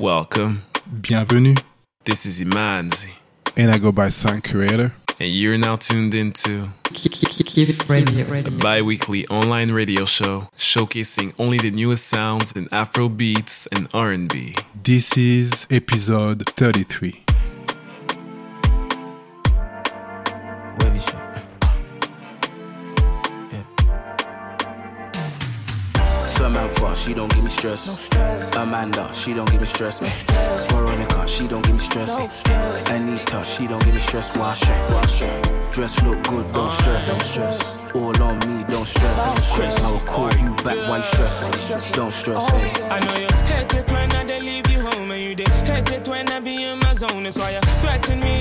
Welcome. Bienvenue. This is Imanzi, And I go by Sound Curator. and you're now tuned into Kif Radio. a bi weekly online radio show showcasing only the newest sounds in Afro beats and R&B. This is episode 33. She don't give me stress. No stress. Amanda, she don't give me stress. No stress. Veronica, she don't give me stress. No stress. Anita, she don't give me stress. Wash it. Wash it. Dress look good, don't uh, stress. Don't stress. All on me, don't stress. Don't stress. I will call you back, why stress? Don't stress. Hey. Oh. Eh? I know you hate it when I leave you home and you dey hate it when I be in my zone. That's why you threaten me, you gon' leave me alone.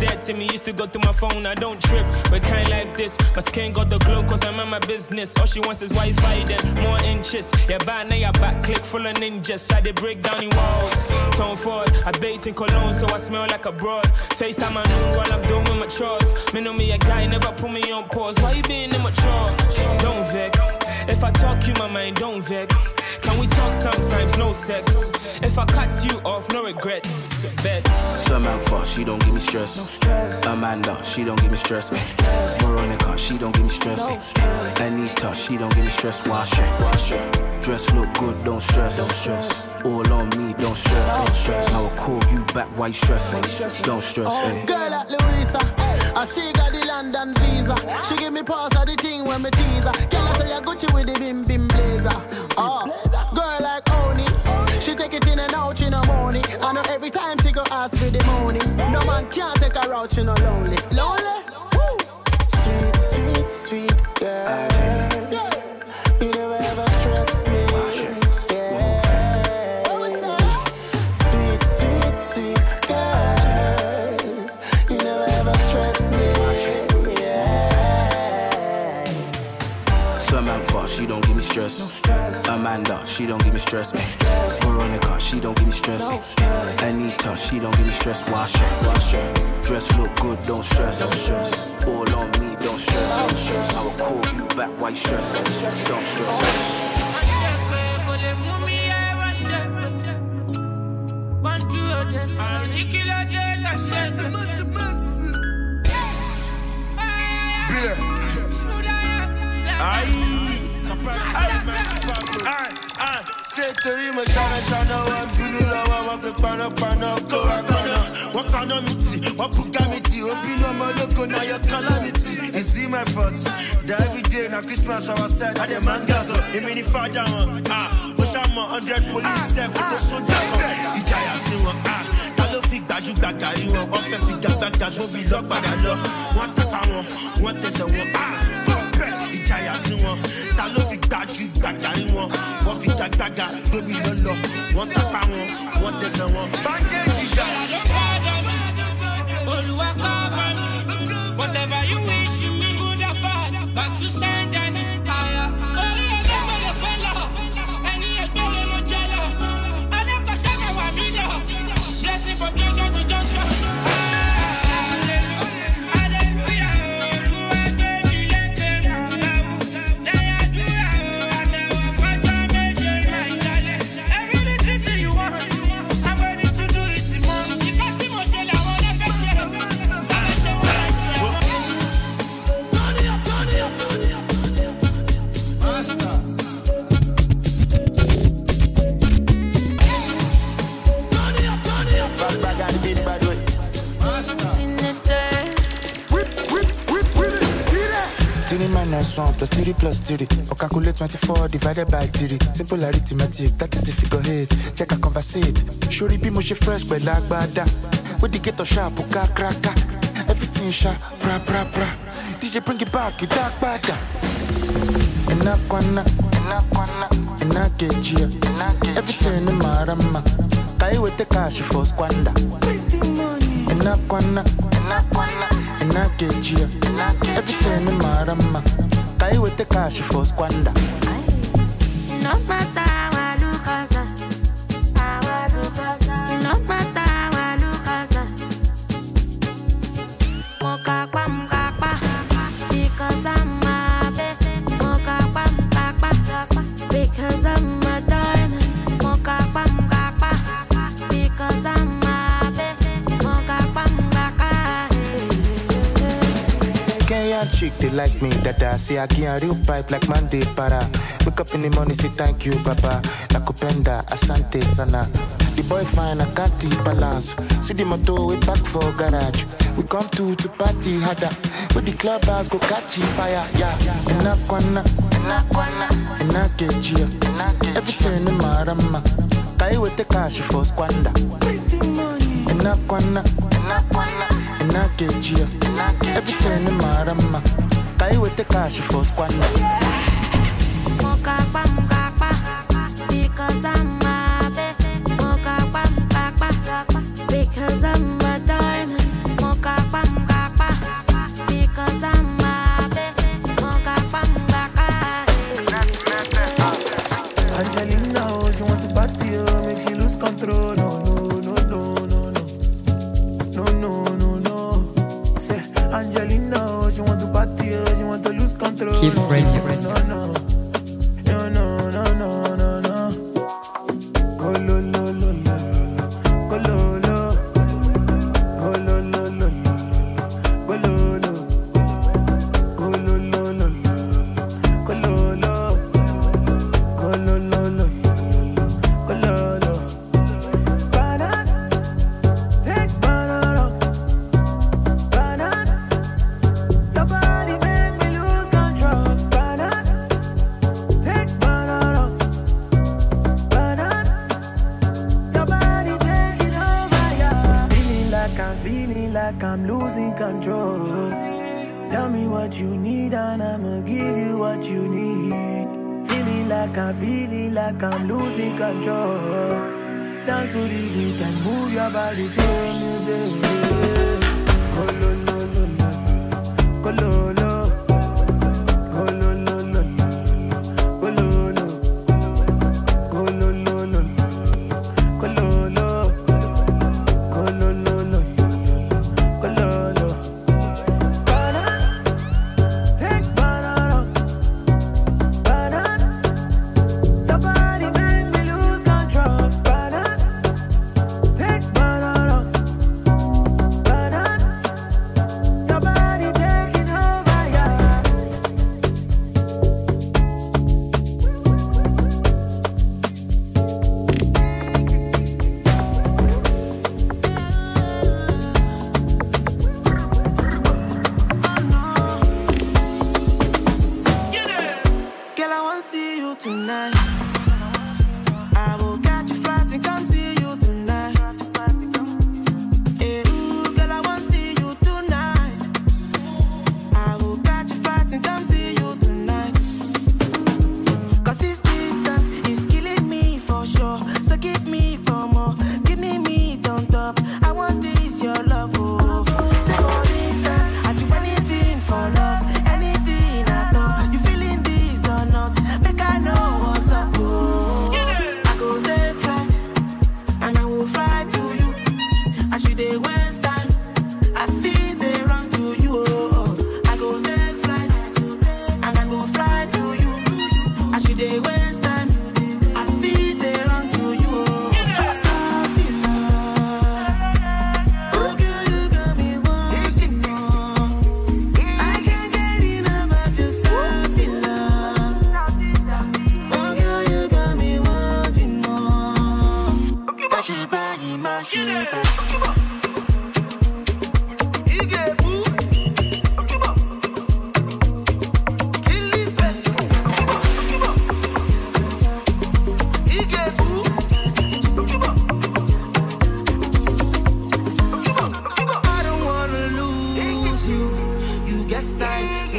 Dead to me, used to go through my phone. I don't trip, but kind like this. My skin got the glow cause I'm in my business. All she wants is Wi-Fi, then more inches. Yeah, bad now your back click full of ninjas. I dey break down the walls. Tone forward, I bathe in cologne so I smell like a broad. FaceTime my noon while I'm doing my chores. Me know me a guy, never put me on pause. Why you being immature? Don't vex. If I talk you my mind, don't vex. Can we talk sometimes? No sex. If I cut you off, no regrets. Bets. Samantha, she don't give me stress. No stress. Amanda, she don't give me stress. No stress. Veronica, she don't give me stress. No stress. Anita, she don't give me stress. Wash it. Wash it. Dress look good, don't stress. Don't stress. All on me, don't stress. Don't stress. I will call you back, why stress? Don't stress. eh. Girl like Louisa, she got the London visa. She give me pass of the thing when me tease her. Girl, I say I Gucci with the bim bim blazer. Oh, girl like Oni, she take it in and out in the morning. I know every time she go ask for the money. No man can't take her out, she no lonely. Lonely. Stress. No stress. Amanda, she don't give me stress. No stress. Veronica, she don't give me stress. No stress. Anita, she don't give me stress. Wash it. Wash it. Dress look good, don't stress. Don't stress. All on me, don't stress. Don't stress. I will call you back, why stress? Don't stress. ṣe torí mo ṣáná ṣáná wá bínú lọ́wọ́ wọn pé panápaná kó wá paná. wọ́n kaná mi tì wọ́n bùgá mi tì ó bínú ọmọ ológo náà yọ kọ́lá mi tì. is it my fault? every day na christmas our side adé máa ń gà sọ èmi ní fàájà wọn. ah, mo ṣàmọ hundred police ẹ̀ kó tó sójà kan ìjàyà sí wọn. ah, ta ló fi gbajúgbajà rí wọn wọ́n fẹ́ fi gbàgbàgbà gbóbi lọ́padà lọ. wọ́n tàkà wọn wọ́n tẹsẹ̀ wọn. ah, tọ́pẹ́ sí wọn. ta ló fi gbajúgbajà rí wọn wọ́n fi gbàgbàgbà gbóbi lọ́lọ́. wọ́n tàkà wọn wọ́n tẹsẹ̀ wọn. bandage ìjà. Olúwa cover me. Whatever you wish me, good or bad, back to send three. Or calculate 24 divided by three. Simple arithmetic, that is a figure eight. Check a conversate. Shori be she fresh, but like bada. With the ghetto sharp, uka kraka. Everything sharp, pra pra pra. DJ bring it back, it dark bada. Enakwana, enakwana, enakejia. Everything in marama. Kai with the cash for squander. Enakwana, enakwana, enakejia. Everything in marama. Kai with the cash for squander. they like me, dada. See, I can't real pipe like Monday para. Wake up in the morning, say thank you, Baba. Nakupenda, asante sana. The boy fine, I can't balance. See the motor we back for garage. We come to to party harder. With the clubbers go catch fire, yeah. Enakwana, enakwana, enakejia, everything in my rama. Kai with the cash for squander. Enakwana, enakwana, enakejia, everything in my rama cash for squander. Yeah.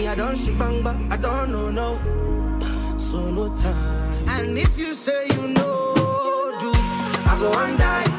I don't she bang but I don't know no solo time. And if you say you know, do I go and die?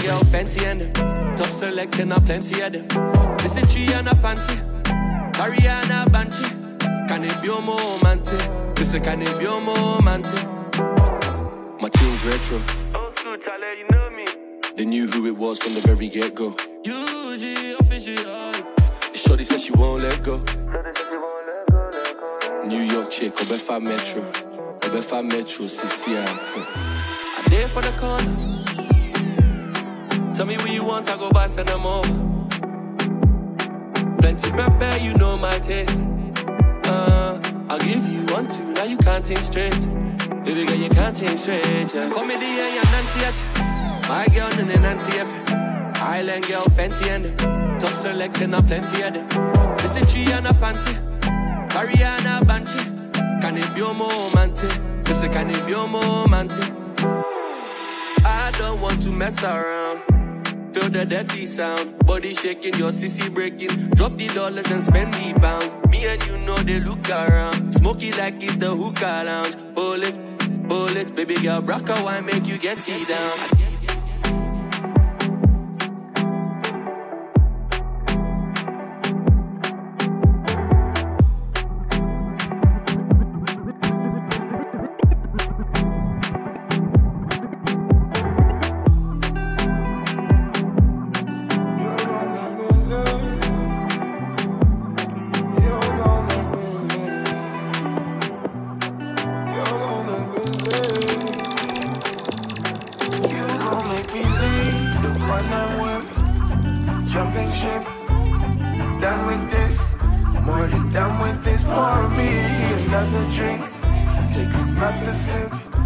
Keep Island fancy and them. Top selecting a plenty of them. Listen tree and a fancy Ariana Banchi Can it be a romantic? Listen can it be a romantic? My team's retro. Oh, cool, Charlie, you know me. They knew who it was from the very get-go. UG official. Shorty said she won't let go. New York chick, Obefa Metro. Obefa Metro, CCI I there for the corner Tell me what you want, I go buy, send them over Plenty pepper, you know my taste. Uh, I'll give you one, two, now you can't think straight. Baby girl, you can't think straight, yeah. Me the yeah, Nancy My girl, and then Nancy F. Island girl, fancy and Top selecting, a plenty of them. And a fancy Ariana Banchi Can it be a romantic? Listen, can it be a romantic? I don't want to mess around. Feel the dirty sound, body shaking, your sissy breaking. Drop the dollars and spend the pounds. Me and you know they look around. Smoky like it's the hookah lounge. Bullet, bullet, baby girl, rock a wine, make you get it down. Drink. Take another sip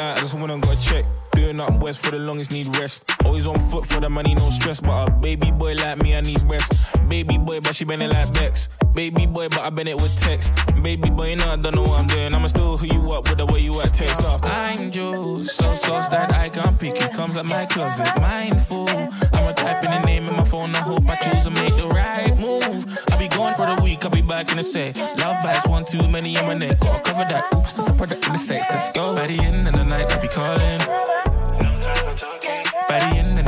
night, I just went and got a check. Doing nothing west for the longest, need rest. Always on foot for the money, no stress. But a baby boy like me, I need rest. Baby boy, but she been it like Bex. Baby boy, but I been it with text. Baby boy, know I don't know what I'm doing. I'ma still who you up with the way you at text off. I'm juice, so sauce that I can't pick. It comes at my closet, mindful. I'ma type in the name in my phone. I hope I choose and make the right move for the week, I'll be back in a sec. Love bites, one too many in my neck. Oh, cover that, oops, it's a product in the sex. Let's go. By the end of the night, I'll be calling. By the end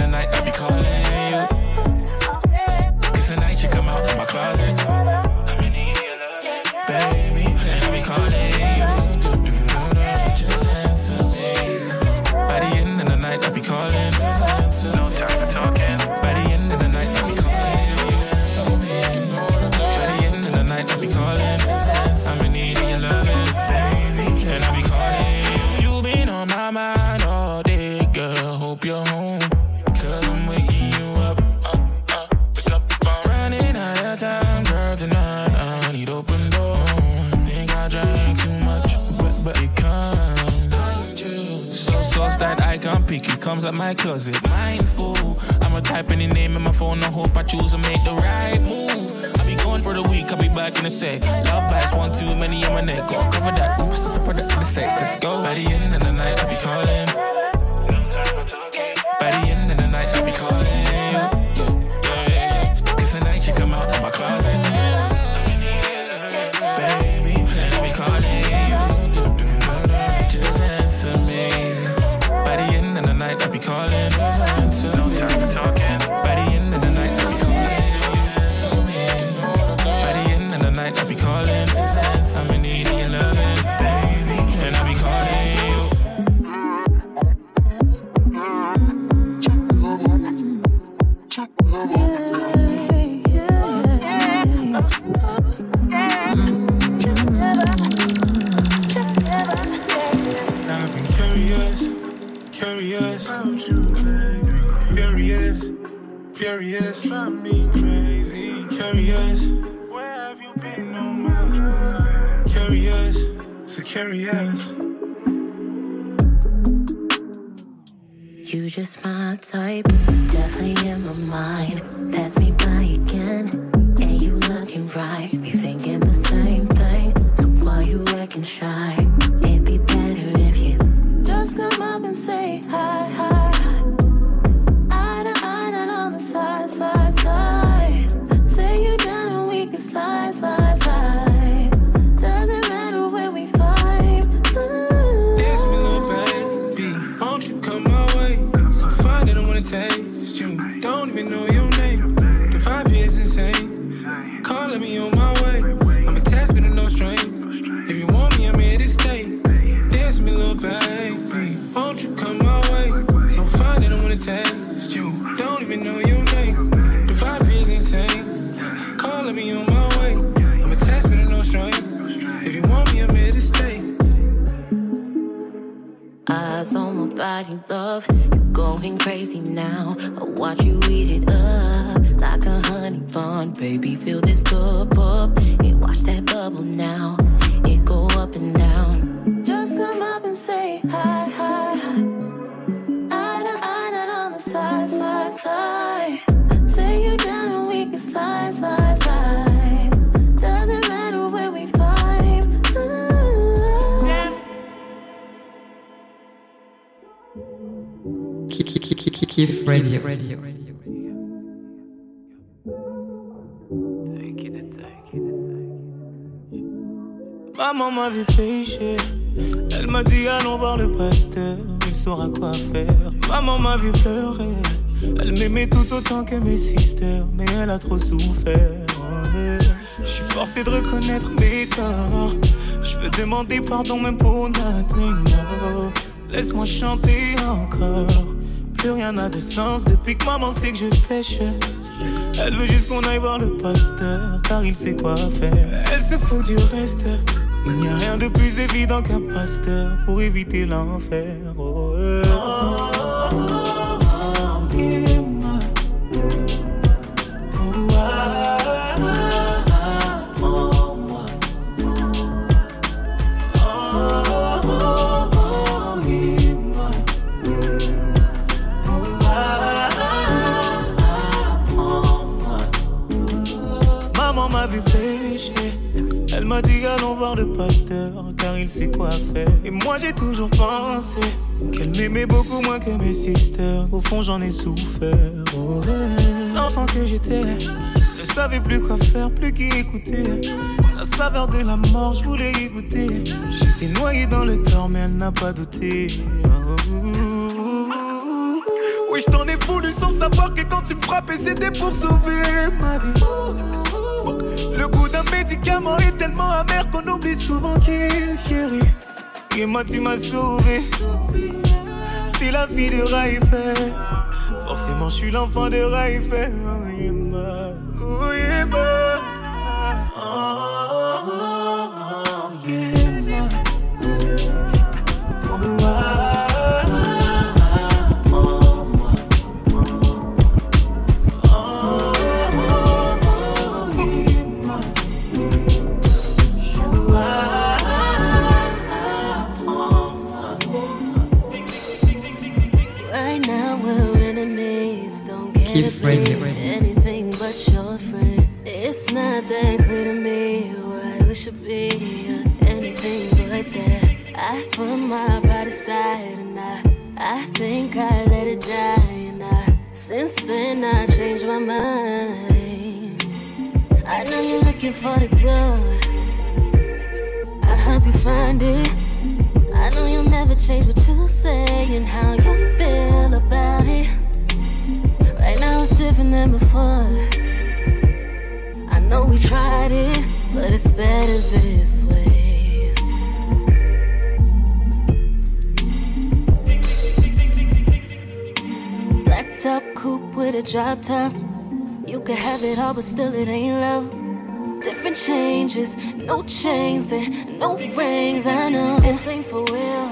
comes out my closet. Mindful, I'ma type any name in my phone. I hope I choose to make the right move. I'll be gone for the week, I'll be back in a sec. Love bites, one too many on my neck. Go cover that. Oops, it's a product of the sex. Let's go. By the end of the night, I'll be calling. Kif Radio. Maman m'avait pêché, elle m'a dit allons voir le pasteur, il saura quoi faire. Maman m'a vu pleurer, elle m'aimait tout autant que mes sisters, mais elle a trop souffert. Je suis forcé de reconnaître mes torts, je veux demander pardon même pour nothing. Laisse-moi chanter encore. Plus rien n'a de sens depuis que maman sait que je pêche. Elle veut juste qu'on aille voir le pasteur, car il sait quoi faire. Elle se fout du reste. Il n'y a rien de plus évident qu'un pasteur pour éviter l'enfer. Oh, car il sait quoi faire. Et moi j'ai toujours pensé qu'elle m'aimait beaucoup moins que mes sisters. Au fond j'en ai souffert. Oh. L'enfant que j'étais ne savait plus quoi faire, plus qui écouter. La saveur de la mort, je voulais y goûter. J'étais noyé dans le tort, mais elle n'a pas douté. Oh. Oui, je t'en ai voulu sans savoir que quand tu me frappais, c'était pour sauver ma vie. Médicament est tellement amer qu'on oublie souvent qu'il guérit. Et moi, tu m'as sauvé. T'es la fille de Raïfer. Forcément, je suis l'enfant de Raïfer. Looking for the door. I hope you find it. I know you'll never change what you say and how you feel about it. Right now it's different than before. I know we tried it, but it's better this way. Top coupe with a drop top. You can have it all, but still it ain't love. Different changes, no chains and no rings. I know this ain't for real.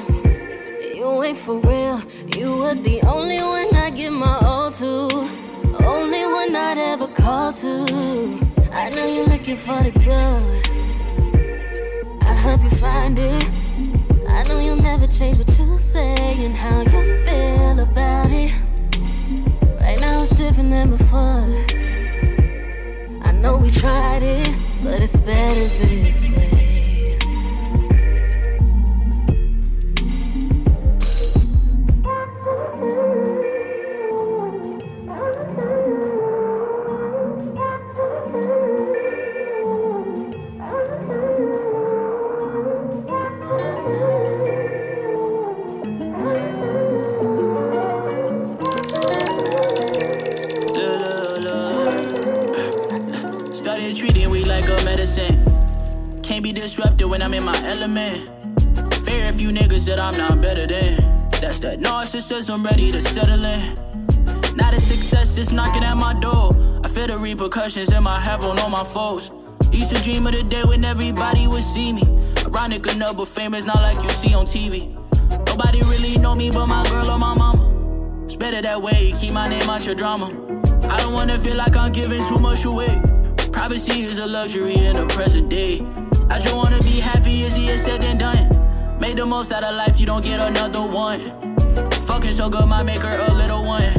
You ain't for real. You were the only one I give my all to. Only one I'd ever call to. I know you're looking for the door. I hope you find it. I know you'll never change what you say and how you it's better this repercussions in my heaven on all my foes. Used to dream of the day when everybody would see me. Ironic enough, but famous not like you see on TV. Nobody really know me but my girl or my mama. It's better that way, keep my name out your drama. I don't wanna feel like I'm giving too much away. Privacy is a luxury in the present day. I just wanna be happy, easier said than done. Make the most out of life, you don't get another one. Fucking so good, might make her a little one.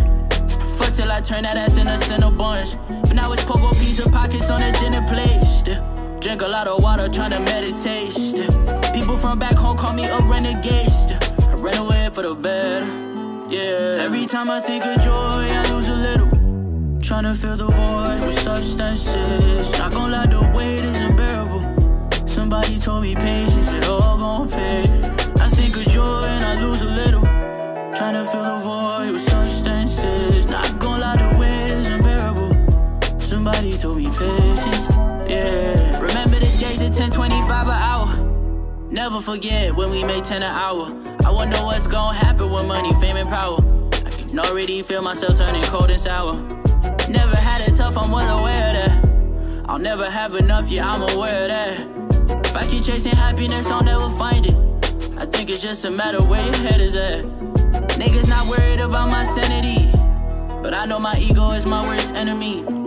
Fuck till I turn that ass into bunch. Now it's pogo pizza pockets on a dinner plate. Drink a lot of water, tryna meditate. Still, people from back home call me a renegade. I ran away for the better. Yeah. Every time I think of joy, I lose a little. Tryna fill the void with substances. Not gonna lie, the weight is unbearable. Somebody told me patience, it all gon' pay. I think of joy and I lose a little. Tryna fill the void with told me patience. Yeah. Remember the days at 1025 an hour. Never forget when we made 10 an hour. I wonder what's gonna happen with money, fame, and power. I can already feel myself turning cold and sour. Never had it tough, I'm well aware that. I'll never have enough, yeah, I'm aware that. If I keep chasing happiness, I'll never find it. I think it's just a matter where your head is at. Niggas not worried about my sanity. But I know my ego is my worst enemy.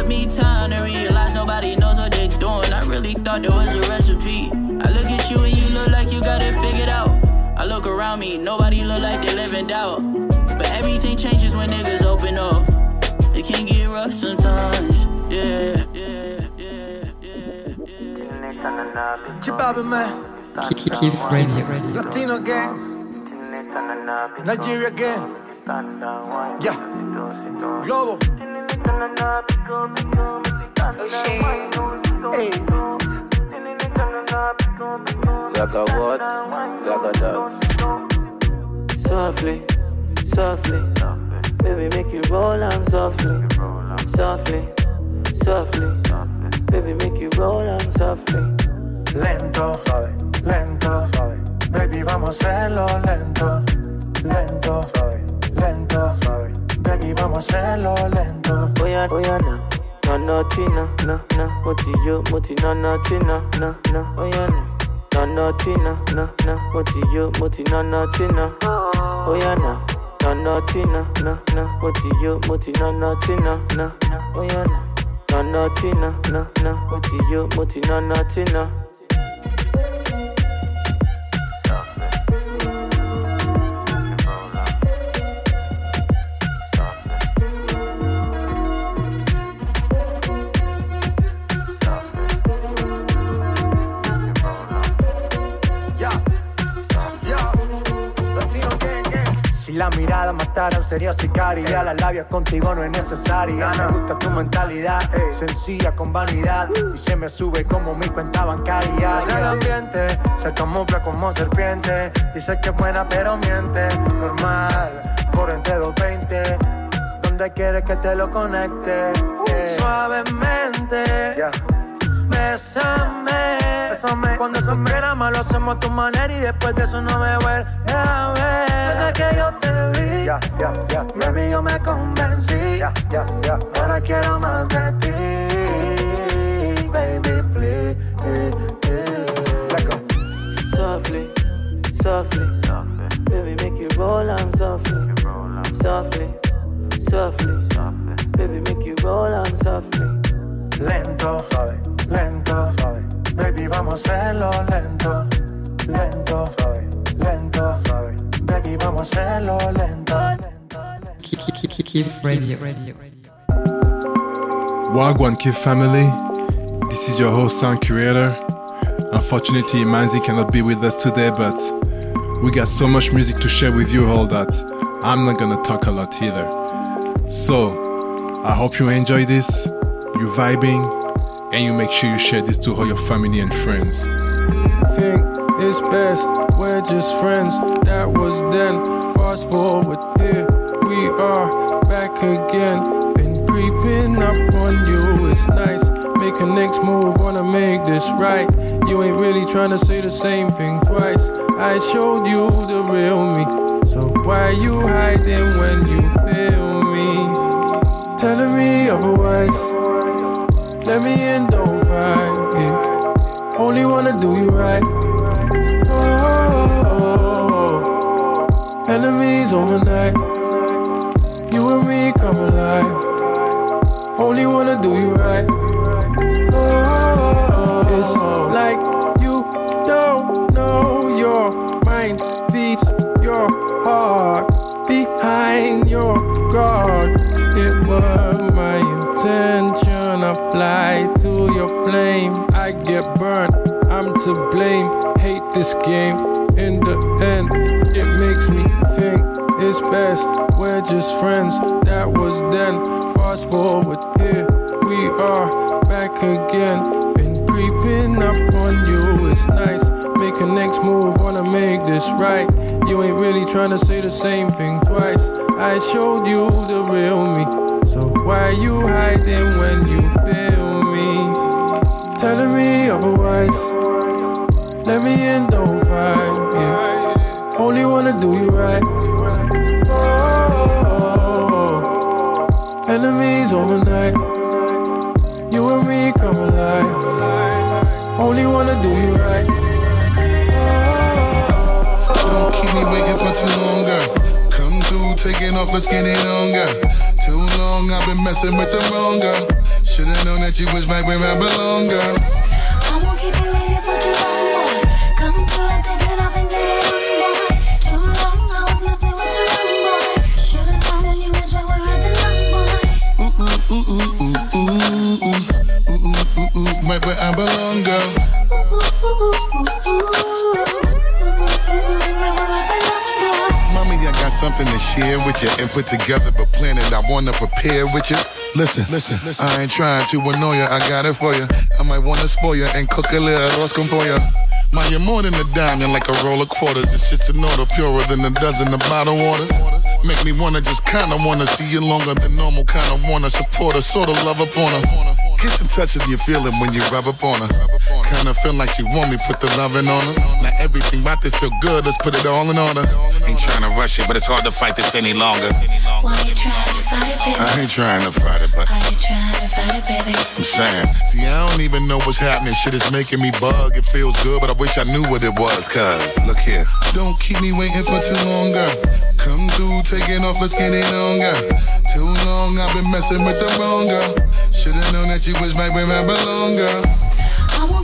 It took me time to realize nobody knows what they're doing. I really thought there was a recipe. I look at you and you look like you got it figured out. I look around me, nobody look like they live in doubt. But everything changes when niggas open up. It can get rough sometimes. Yeah, yeah, yeah, yeah, yeah. Chibabe man. Kif Radio. Latino gang. Nigeria gang. Yeah. Globo. Hey. Zaga what? Zaga that. Softly, softly. Baby, make you roll on softly. Softly, softly. Baby, make you roll on softly. Lento, suave, lento, suave. Baby, vamos a hacerlo lento, lento, suave, lento, suave. Baby, vamos a hacerlo lento. Oya, oya, na. Na na tina, na na. Moti yo, moti na na tina, na na. Oya, na. Na na tina, na na. Moti yo, moti na na tina. Oya, na. Na na tina, na na. Moti yo, moti na na tina, na na. Oya, na. Na na tina, na na. Moti yo, moti na na tina. Mirada matara sería sicaria La labia contigo no es necesaria. Me gusta tu mentalidad Sencilla con vanidad. Y se me sube como mi cuenta bancaria. El ambiente se camufla como serpiente. Dice que es buena pero miente. Normal, por entre 220 Donde quieres que te lo conecte. Eh. Suavemente Bésame, bésame. Cuando se mal lo hacemos a tu manera y después de eso no me vuelve a ver. Desde que yo te vi, ya, ya, ya, baby, yo me convencí. Ahora quiero más de ti, baby, please. Go. Softly, softly. Baby, make you roll on softly. Softly, softly. Baby, make you roll on softly. Lento, suave, lento, suave. Baby, vamos a hacerlo lento, lento, suave, lento, suave. Baby, vamos a hacerlo lento. Kif Radio. Wagwan Kif family, this is your host Sound Curator. Unfortunately, Manzi cannot be with us today, but we got so much music to share with you all that I'm not gonna talk a lot either. So, I hope you enjoy this, you vibing, and you make sure you share this to all your family and friends. think it's best we're just friends. That was then. Fast forward, here we are back again. Been creeping up on you, it's nice. Make a next move, wanna make this right. You ain't really trying to say the same thing twice. I showed you the real me, so why you hiding when you feel me? Telling me otherwise. Me in, don't fight it. Only wanna do you right. Oh, enemies overnight. You and me come alive. Only wanna do you right. To blame. Hate this game. In the end, it makes me think it's best. We're just friends. That was then. Fast forward, here we are back again. Been creeping up on you. It's nice. Make a next move. Wanna make this right. You ain't really trying to say the same thing twice. I showed you the real me. So why you hiding when you feel overnight. You and me come alive. Only wanna do you right. Don't keep me waiting for too long, girl. Come through, taking off, let's get it on, girl. Too long, I've been messing with the wrong girl. Should've known that you was right where I belong, girl. I something to share with you and put together, but plan it. I wanna prepare with you. Listen, listen, listen. I ain't trying to annoy you. I got it for you. I might wanna spoil you and cook a little arroz con pollo. Ma, you're more than a diamond, like a roll of quarters. This shit's an order purer than a dozen of bottled waters. Make me wanna just kinda wanna see you longer than normal. Kinda wanna support her, sorta love upon her. Kiss and touch if you feel it when you rub up on her. Kinda feel like she want me, put the loving on her. Now everything about this feel good, let's put it all in order. Ain't trying to rush it, but it's hard to fight this any longer. Why you trying to fight it, baby? I ain't trying to fight it, but Why you trying to fight it, baby? I'm saying, see, I don't even know what's happening. Shit is making me bug. It feels good, but I wish I knew what it was. Cause, look here. Don't keep me waiting for too long, girl. Come through, taking off, let's get it on, girl. Too long, I've been messing with the wrong girl. Should've known that you was right where I belong, girl.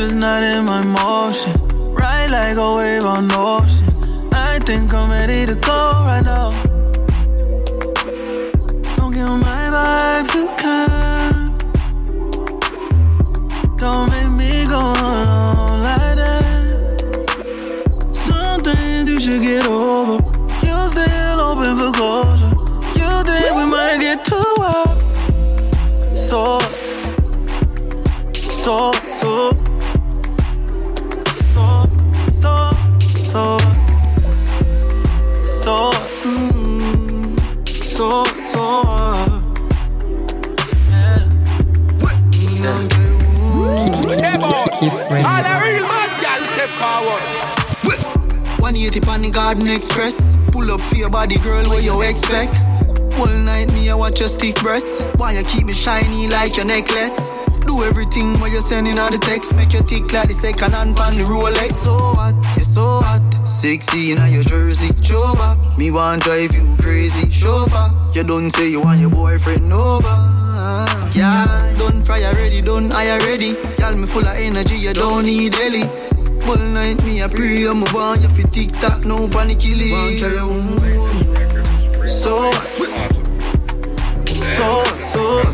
just not in my motion. Ride like a wave on ocean. I think I'm ready to go right now. Don't kill my vibe, you can. Garden Express. Pull up for your body, girl, what you expect? All night, me, I watch your stiff breasts. Why you keep me shiny like your necklace? Do everything what you're sending out the text. Make your tick like the second hand pan the Rolex. So hot, you're so hot. Sexy in your jersey. Show. Me want drive you crazy. Chauffeur. You don't say you want your boyfriend over. Yeah, done fry already, done I already. Y'all me full of energy, you don't need Ellie. All night me a pray, I'm a born, you fi tick tock, no panic killing. Want carry home. So, so, so.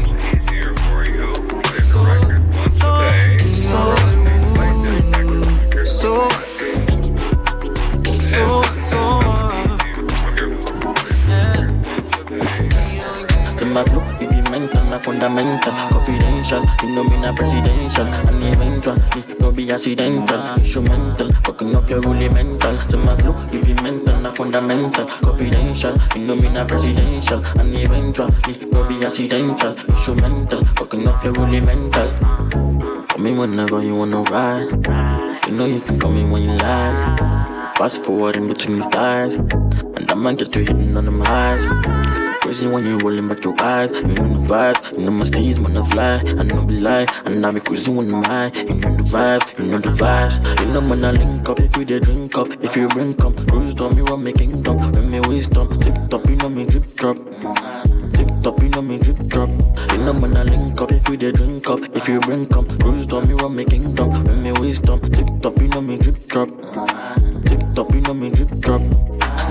So, so, so, To not fundamental, confidential. You know me not presidential, and eventual. It no be accidental, instrumental. Fucking up your really mental. To my flow, it be mental, not fundamental, confidential. You know me not presidential, and eventual. It no be accidental, instrumental. Fucking up your really mental. Come in whenever you wanna ride. You know you can come in when you like. Fast forward in between the thighs, and I might get you hitting on them highs. Crazy when you rolling back your eyes. You know the vibe, you know my steez wanna fly. I know be lie, and I be cruising when I'm high. You know the vibe, you know the vibes. You know when I link up, if you dey drink up, if you drink up, cruise down me run me kingdom. When me wisdom, tick top, you know me drip drop. Tick top, you know me drip drop. You know when I link up, if you dey drink up, if you drink up, cruise down me run me kingdom. When me wisdom, tick top, you know me drip drop. Tick top, you know me drip drop.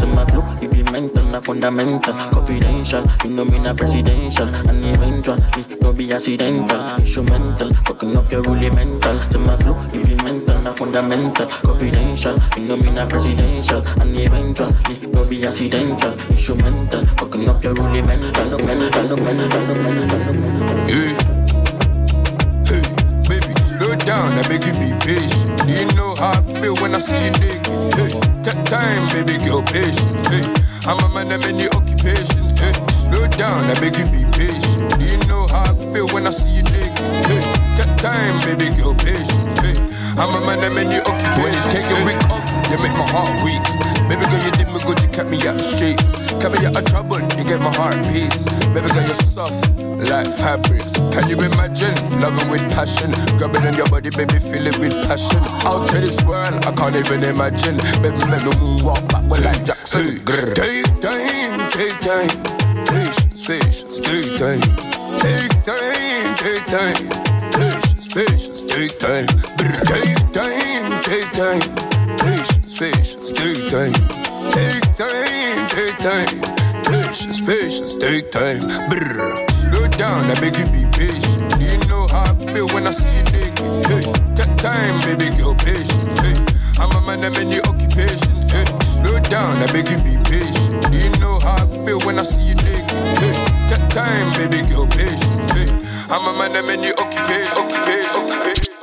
To my flow, it be mental, not fundamental. Confidential, you know me not presidential. And eventually, no be accidental. Instrumental, fucking up your rudimental. To my flow, it be mental, not fundamental. Confidential, you know me not presidential. And eventually, no be accidental. Instrumental, fucking up your rudimental. Mental, mental, mental, mental, mental. Slow down, I beg you be patient. Do you know how I feel when I see you naked? Hey, time, baby, girl, patience. Hey, I'm a man of many occupations. Hey, slow down, I beg you be patient. Do you know how I feel when I see you naked? Hey, take time, baby, girl, patience. Hey, I'm a man of many occupations. When you take a week off, you make my heart weak. Baby girl, you did me good, you kept me the streets. Kept me out of trouble, you gave my heart peace. Baby girl, you're soft like fabrics. Can you imagine loving with passion? Grabbing on your body, baby, feel it with passion. Out to this world, I can't even imagine. Baby, make me walk back with like Jackson. Take time, take time. Patience, patience, take time. Take time, take time. Patience, patience, take time. Take time, take time. Patience, patience, take time. Take time, take time. Patience, patience, take time. Brr. Slow down, I beg you be patient. You know how I feel when I see you naked? Hey, take time, baby, girl, patience. Hey, I'm a man of many occupations. Hey, slow down, I beg you be patient. You know how I feel when I see you naked? Hey, take time, baby, girl, patience. Hey, I'm a man of many occupations. occupations, occupations.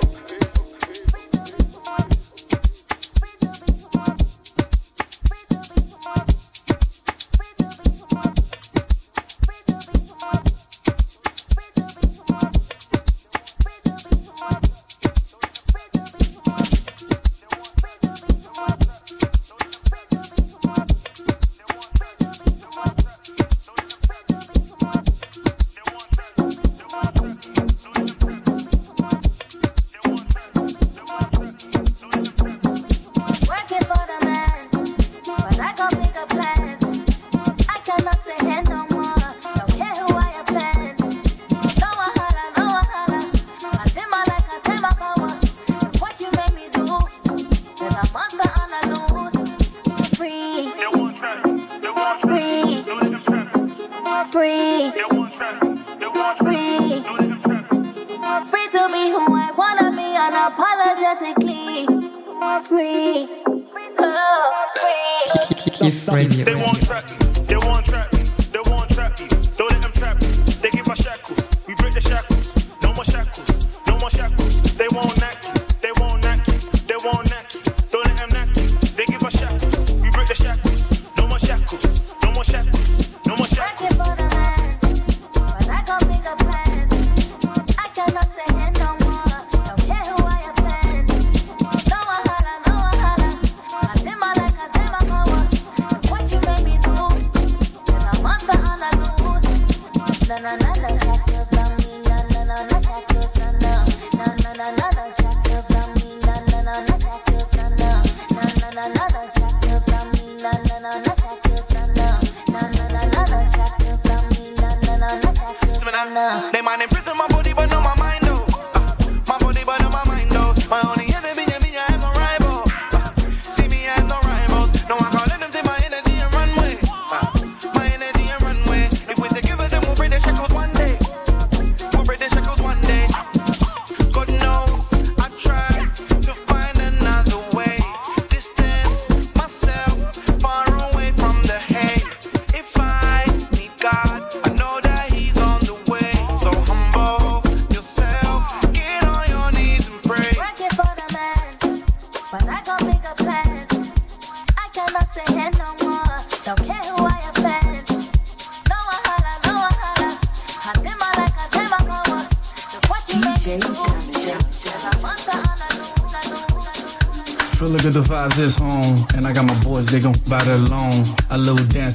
Na na na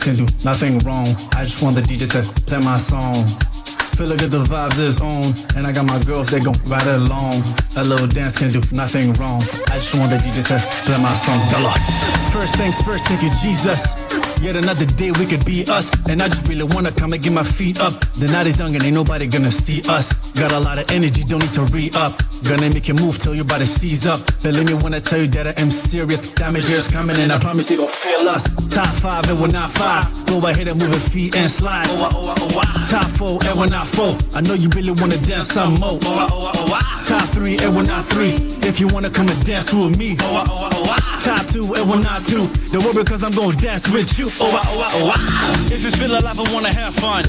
can do nothing wrong. I just want the DJ to play my song. Feeling good, the vibes is on. And I got my girls, they gon' ride along. A little dance can do nothing wrong. I just want the DJ to play my song. Lord. First things first, thank you, Jesus. Yet another day we could be us. And I just really wanna come and get my feet up. The night is young and ain't nobody gonna see us. Got a lot of energy, don't need to re up. Gonna make you move till your body seize up. Believe me when I tell you that I am serious. Damage is coming and I promise you gon' feel us. Top five and we're not five. Go ahead and move your feet and slide. Oh, oh, oh, oh. Top four and we're not four. I know you really wanna dance some more. Top three and we're not three. If you wanna come and dance with me. Oh, oh, oh, Top two and we're not two. Don't worry cause I'm gonna dance with you. If you feel alive and wanna have fun.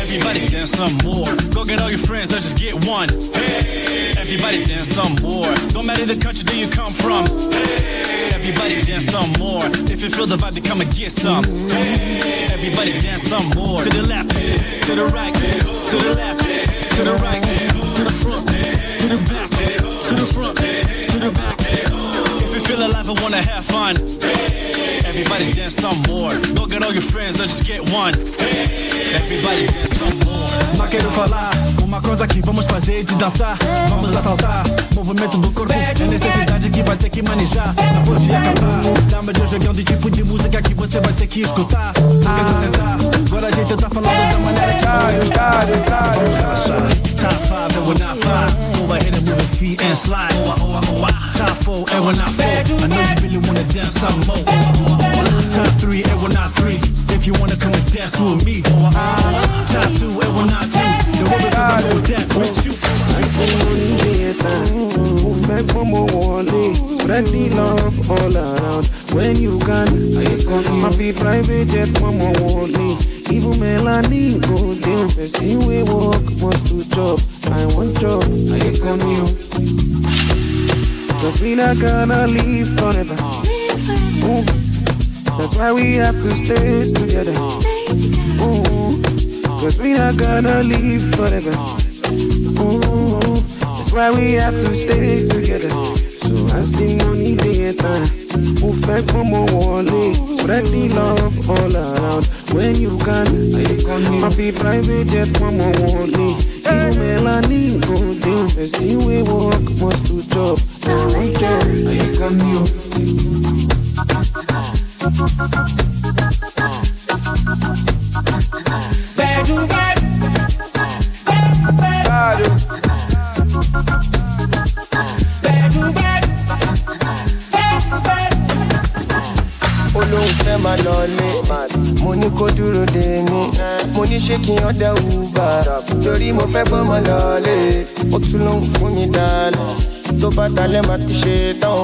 Everybody dance some more. Go get all your friends or just get one. Everybody dance some more. Don't matter the country that you come from. Everybody dance some more. If you feel the vibe, then come and get some. Everybody dance some more. To the left, to the right, to the left, to the right, to the front, to the back, to the front, to the back. If you feel alive and wanna have fun. Everybody dance some more. Go get all your friends or just get one. Everybody dance some more. Não quero falar uma coisa que vamos fazer de dançar. Vamos assaltar. Movimento do corpo é necessidade que vai ter que manejar. Não pode acabar. Dá-me de um jogão de tipo de música que você vai ter que escutar. Não quer se sentar. Agora a gente tá falando da maneira que Vamos relaxar. Top five and we're not five. Go ahead and move your feet and slide. Top four and we're not four. I know you really wanna dance some more. Top three and we're not three. If you wanna come and dance with me. Top two and we're not two. The world because I'm gonna dance with you. Mo fẹ́ pọ́n mo wọlé, spread the love all around. When you can, ma fi private jet pọ́n mo wọlé. Even Melanie go dey person wey work must to chop. I want chop, I come you. Cause we not gonna live forever. Ooh. That's why we have to stay together. Cause we not gonna leave forever. That's why we have to stay together. So as the money dey enter, mo fẹ́ pọ́n mo wọlé. Spread the love all around. When you can, ma fi private jet pọ́n mo wọlé. Even Melanie go dey person wey walk must to chop. I wan chop, I come you. N ọ̀dà ùbà torí mo fẹ́ gbọ́mọ lọ lé. Ó tún lóhùn fún mi dálẹ̀ tó bá dalẹ̀ máa ti ṣe tán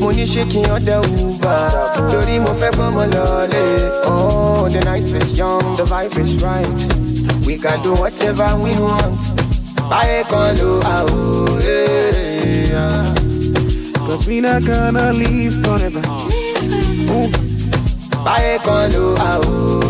mo ní ṣé kí n ọ̀dà ùbà torí mo fẹ́ gbọ́mọ lọ lé oh the night is young the vibe is right we can do whatever we want báyé kan ló àwò. Yeah. Eh, Cause we not gonna live forever. Ooh. báyé kan ló àwò.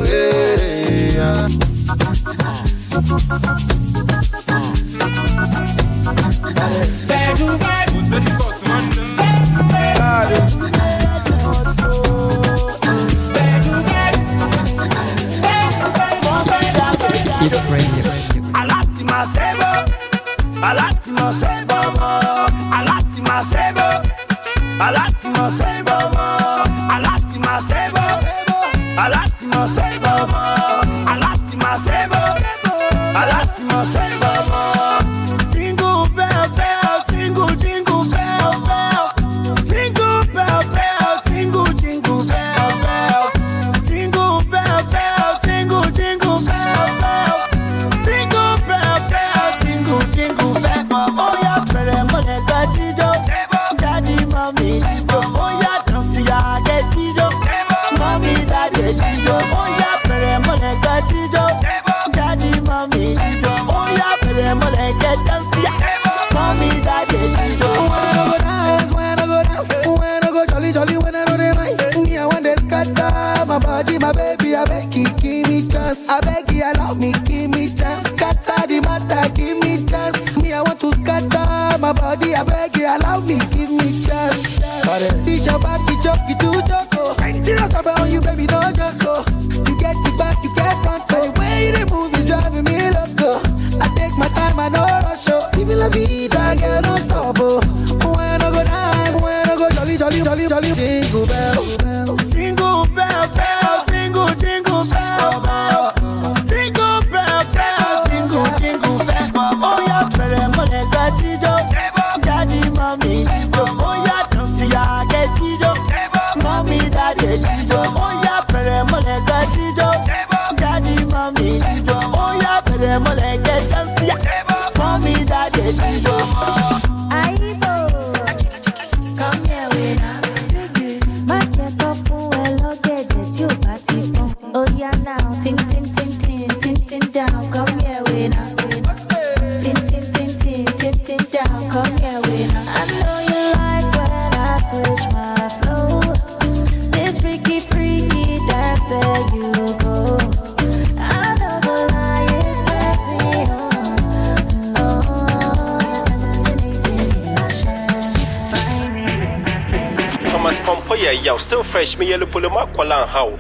Fresh, me yellow pull him up, Kwalan how.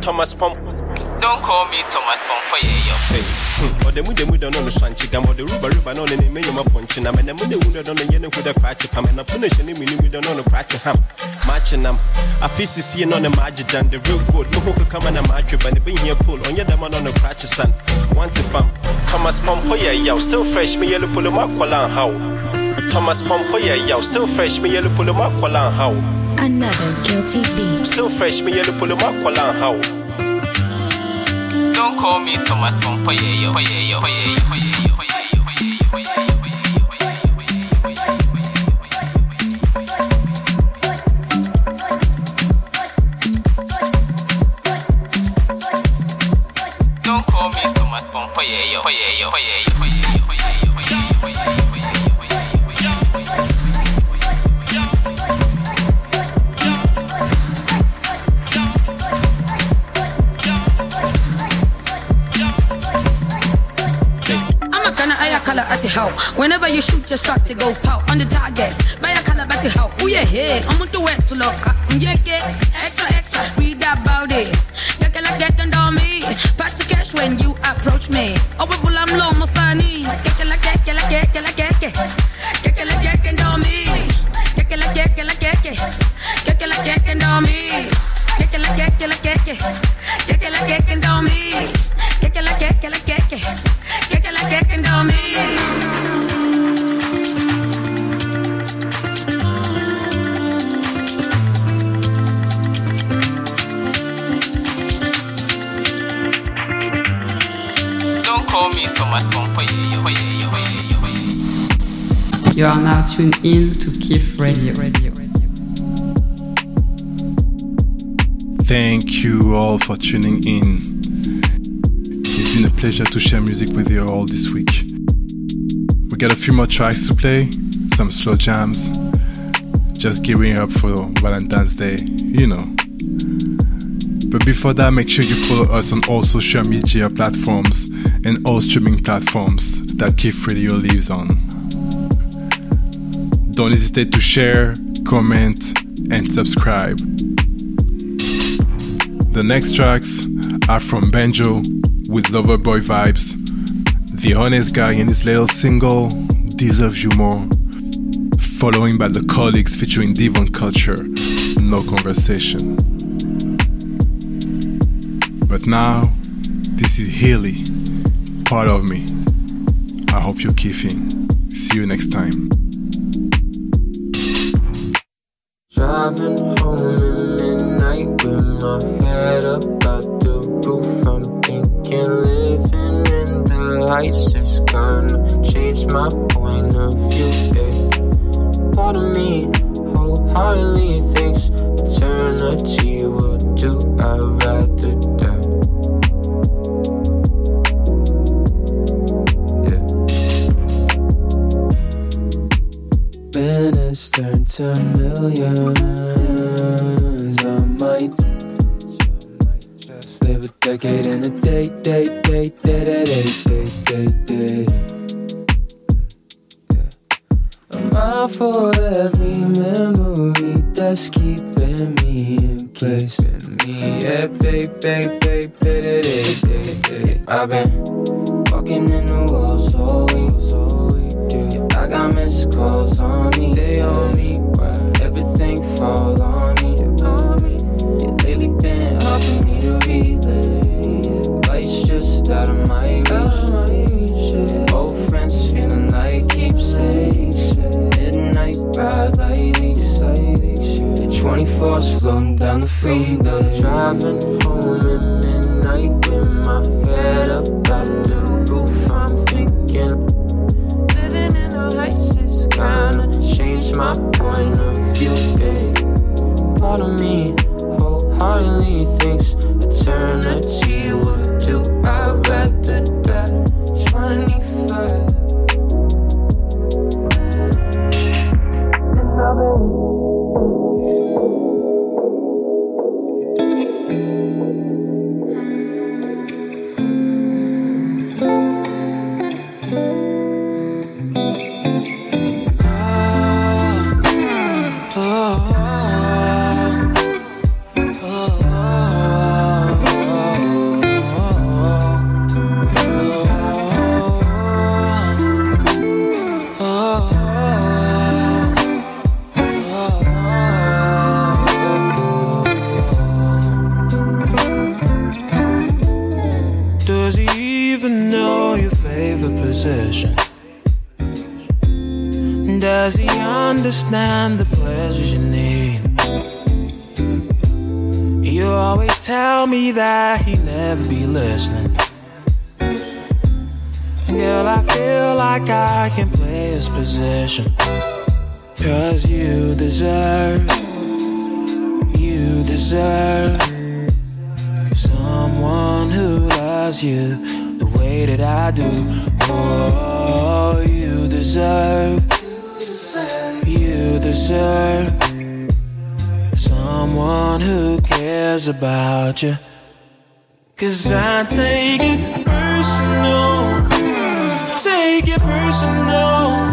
Thomas Pomp. Don't call me Thomas Pump Pompoye, yo. Or the mude mude no swanchi gam or the rubber river no ne me yoma punching am and the mude mude no yene who the cratch pam and a punish any mini mude no cratch ham. Matching them. I feel see no the magic than the real good. No who come and a match but the bin here pull on your them on the cratch son. Want to fam. Thomas Pompo, oh, yeah, yo, still fresh, me yellow pull him up, Kwalan how. Thomas Pompo, oh, yeah, yo, still fresh, me yellow pull him up, Kwalan how. Another guilty beat. Still fresh, me yellow pull him up, Kwalan how. Don't call me Thomas Pompoye, yo. Poye, yo, poye, yo, poye, yo, poye, yo, Whenever you shoot your shot, it goes pow on the target. Buy a it how. Oh yeah, hey, I'm on the way to look. Yeah, get extra, You are now tuned in to Kif Radio. Thank you all for tuning in. It's been a pleasure to share music with you all this week. We got a few more tracks to play, some slow jams, just gearing up for Valentine's Day, you know. But before that, make sure you follow us on all social media platforms and all streaming platforms that Kif Radio lives on. Don't hesitate to share, comment, and subscribe. The next tracks are from Banjo with Loverboy vibes, The Honest Guy and his little single Deserve You More, following by The Colleagues featuring Devon Culture, No Conversation. But now, this is Haley, part of me. I hope you're keeping. See you next time. Driving home in midnight with my head up out the roof. I'm thinking living in the heights is gonna change my point of view. Yeah. Part of me wholeheartedly thinks eternity will do. I'd rather die. Minutes turn to millions. I've been walking in the walls so week, all week. Yeah, I got missed calls on me, they on me. Everything fall on me, lately been me to just out of my reach. Old friends feeling like keepsakes. Midnight like 24's floating down the freeway. Driving home at midnight with my head up out the roof. I'm thinking, living in the heights is kinda changed my point of view. Yeah. Part of me wholeheartedly thinks eternity will. Position. Cause you deserve, you deserve someone who loves you the way that I do. Oh, you deserve, you deserve someone who cares about you. Cause I take it personal, take it personal.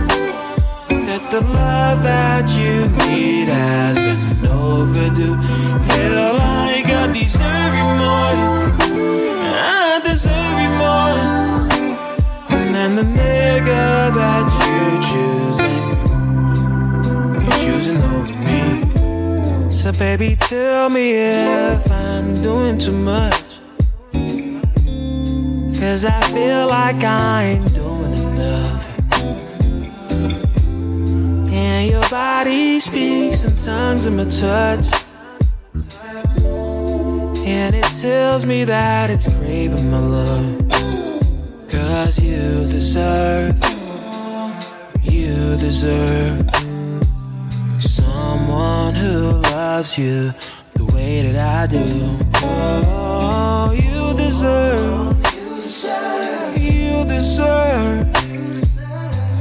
That the love that you need has been overdue. Feel like I deserve you more. I deserve you more than the nigga that you're choosing. You're choosing over me. So, baby, tell me if I'm doing too much. Cause I feel like I ain't doing enough. Body speaks in tongues of my touch. And it tells me that it's craving my love. Cause you deserve, you deserve someone who loves you the way that I do. Oh, you deserve, you deserve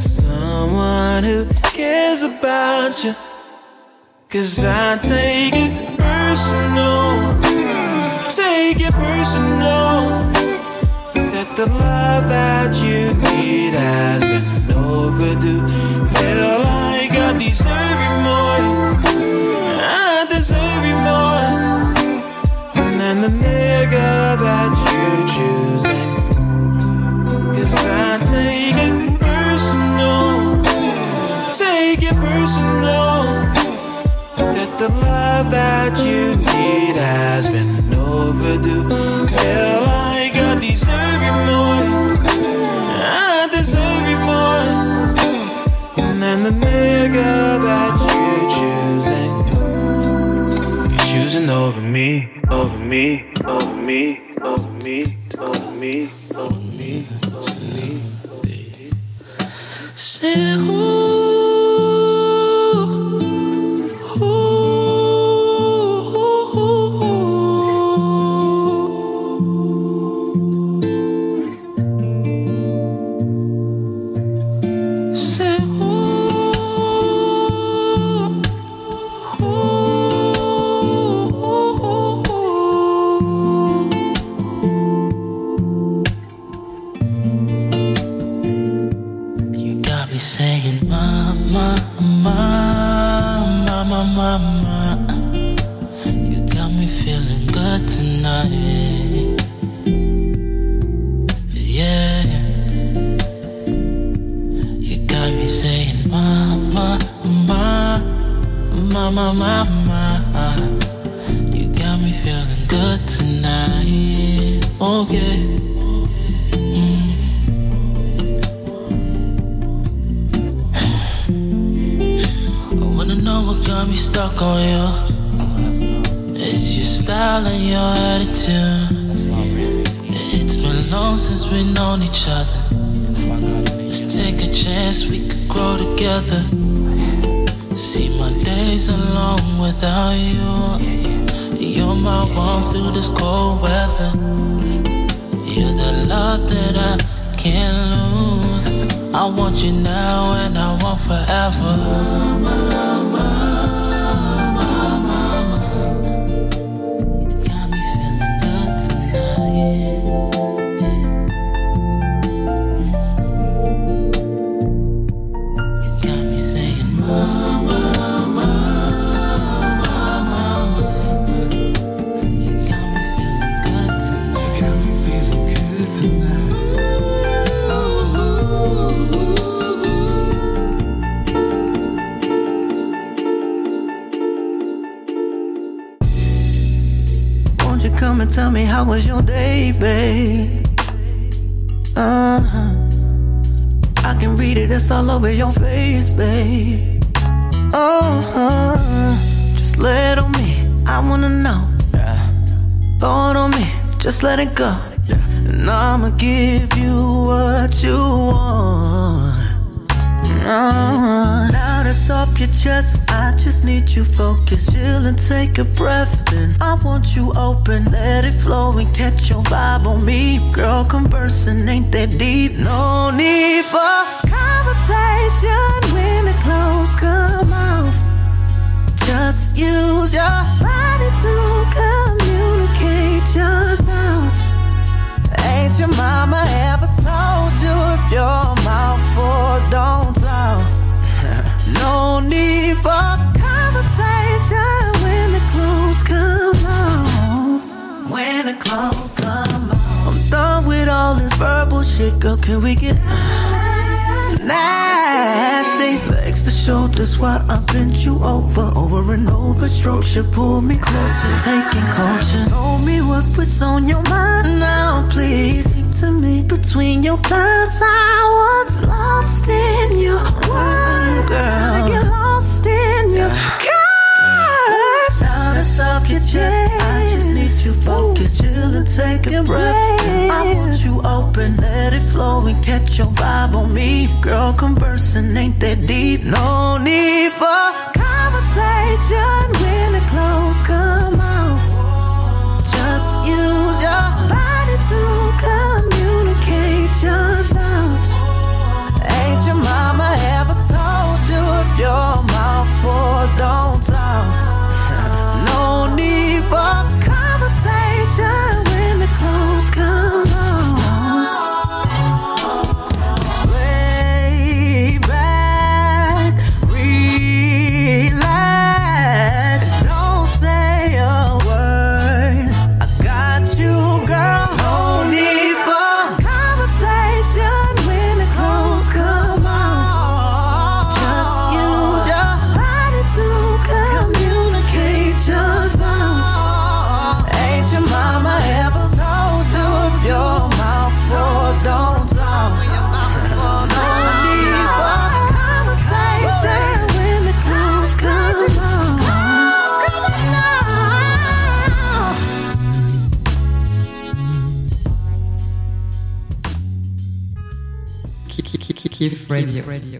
someone who cares about you. Cause I take it personal, take it personal. That the love that you need has been overdue. Feel like I deserve you more. I deserve you more than the nigga that you're personal. That the love that you need has been overdue. Feel like I deserve you more. I deserve you more than the nigga that you're choosing. You're choosing over me, over me, together. See my days alone without you. You're my warmth through this cold weather. You're the love that I can't lose. I want you now and I want forever. Tell me how was your day, babe? Uh huh. I can read it, it's all over your face, babe. Oh, uh, just lay it on me. I wanna know. Throw it on me, just let it go. And I'ma give you what you want. No, now off your chest. I just need you focused. Chill and take a breath. Then I want you open. Let it flow and catch your vibe on me. Girl, conversing ain't that deep. No need for conversation when the clothes come off. Just use your body to communicate your thoughts. Ain't your mama When come off. I'm done with all this verbal shit, girl. Can we get nasty? Legs to shoulders while I bend you over, over and over. Strokes you pull me closer, taking caution. Told me what was on your mind now, please. Speak to me between your thighs. I was lost in your world, girl. Get lost in your curves. Down off your chest. I just need you focused, chill and take a breath. I want you open, let it flow and catch your vibe on me. Girl, conversing ain't that deep. No need for conversation when the clothes come off. Just use Kif Radio.